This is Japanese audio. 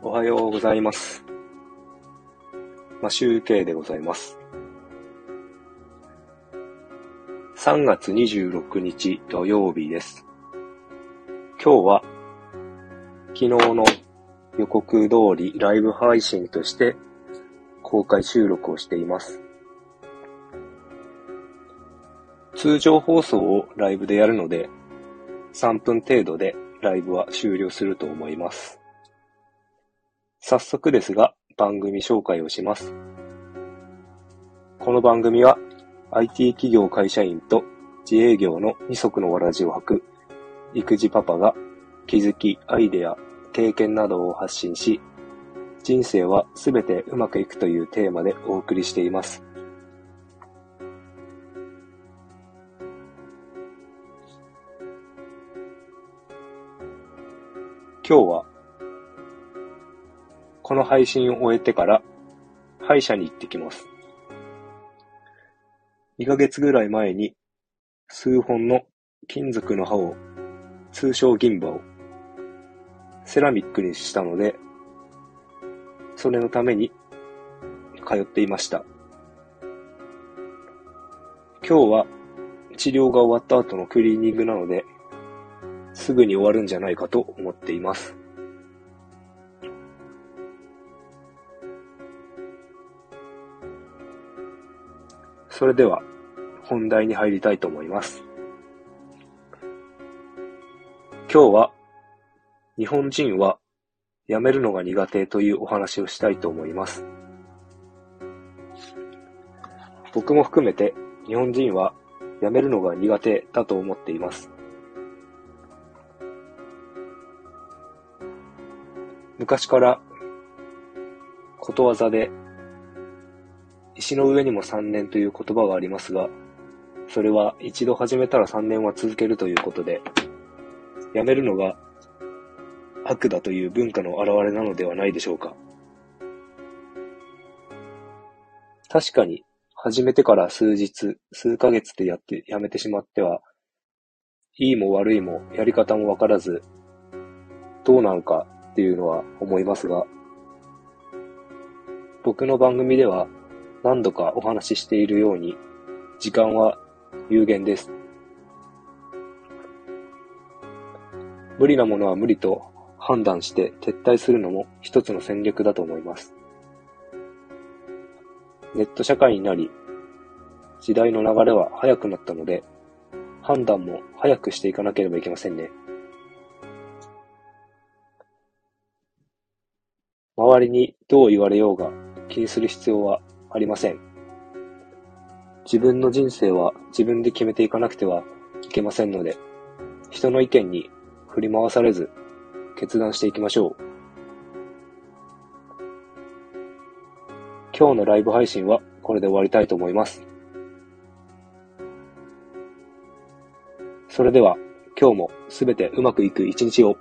おはようございます。まあ、集計でございます。3月26日土曜日です。今日は、昨日の予告通りライブ配信として公開収録をしています。通常放送をライブでやるので、3分程度でライブは終了すると思います。早速ですが、番組紹介をします。この番組は、IT 企業会社員と自営業の二足のわらじを履く育児パパが気づき、アイデア、経験などを発信し、人生はすべてうまくいくというテーマでお送りしています。今日は、この配信を終えてから、歯医者に行ってきます。2ヶ月ぐらい前に、数本の金属の歯を、通称銀歯を、セラミックにしたので、それのために、通っていました。今日は、治療が終わった後のクリーニングなので、すぐに終わるんじゃないかと思っています。それでは本題に入りたいと思います。今日は日本人は辞めるのが苦手というお話をしたいと思います。僕も含めて日本人は辞めるのが苦手だと思っています。昔からことわざで石の上にも3年という言葉がありますが、それは一度始めたら3年は続けるということで、やめるのが悪だという文化の表れなのではないでしょうか。確かに、始めてから数日、数ヶ月でやって、やめてしまっては、いいも悪いもやり方もわからず、どうなのかっていうのは思いますが、僕の番組では何度かお話ししているように、時間は有限です。無理なものは無理と判断して撤退するのも一つの戦略だと思います。ネット社会になり、時代の流れは速くなったので、判断も早くしていかなければいけませんね。周りにどう言われようが気にする必要はありません。自分の人生は自分で決めていかなくてはいけませんので、人の意見に振り回されず決断していきましょう。今日のライブ配信はこれで終わりたいと思います。それでは今日もすべてうまくいく一日を。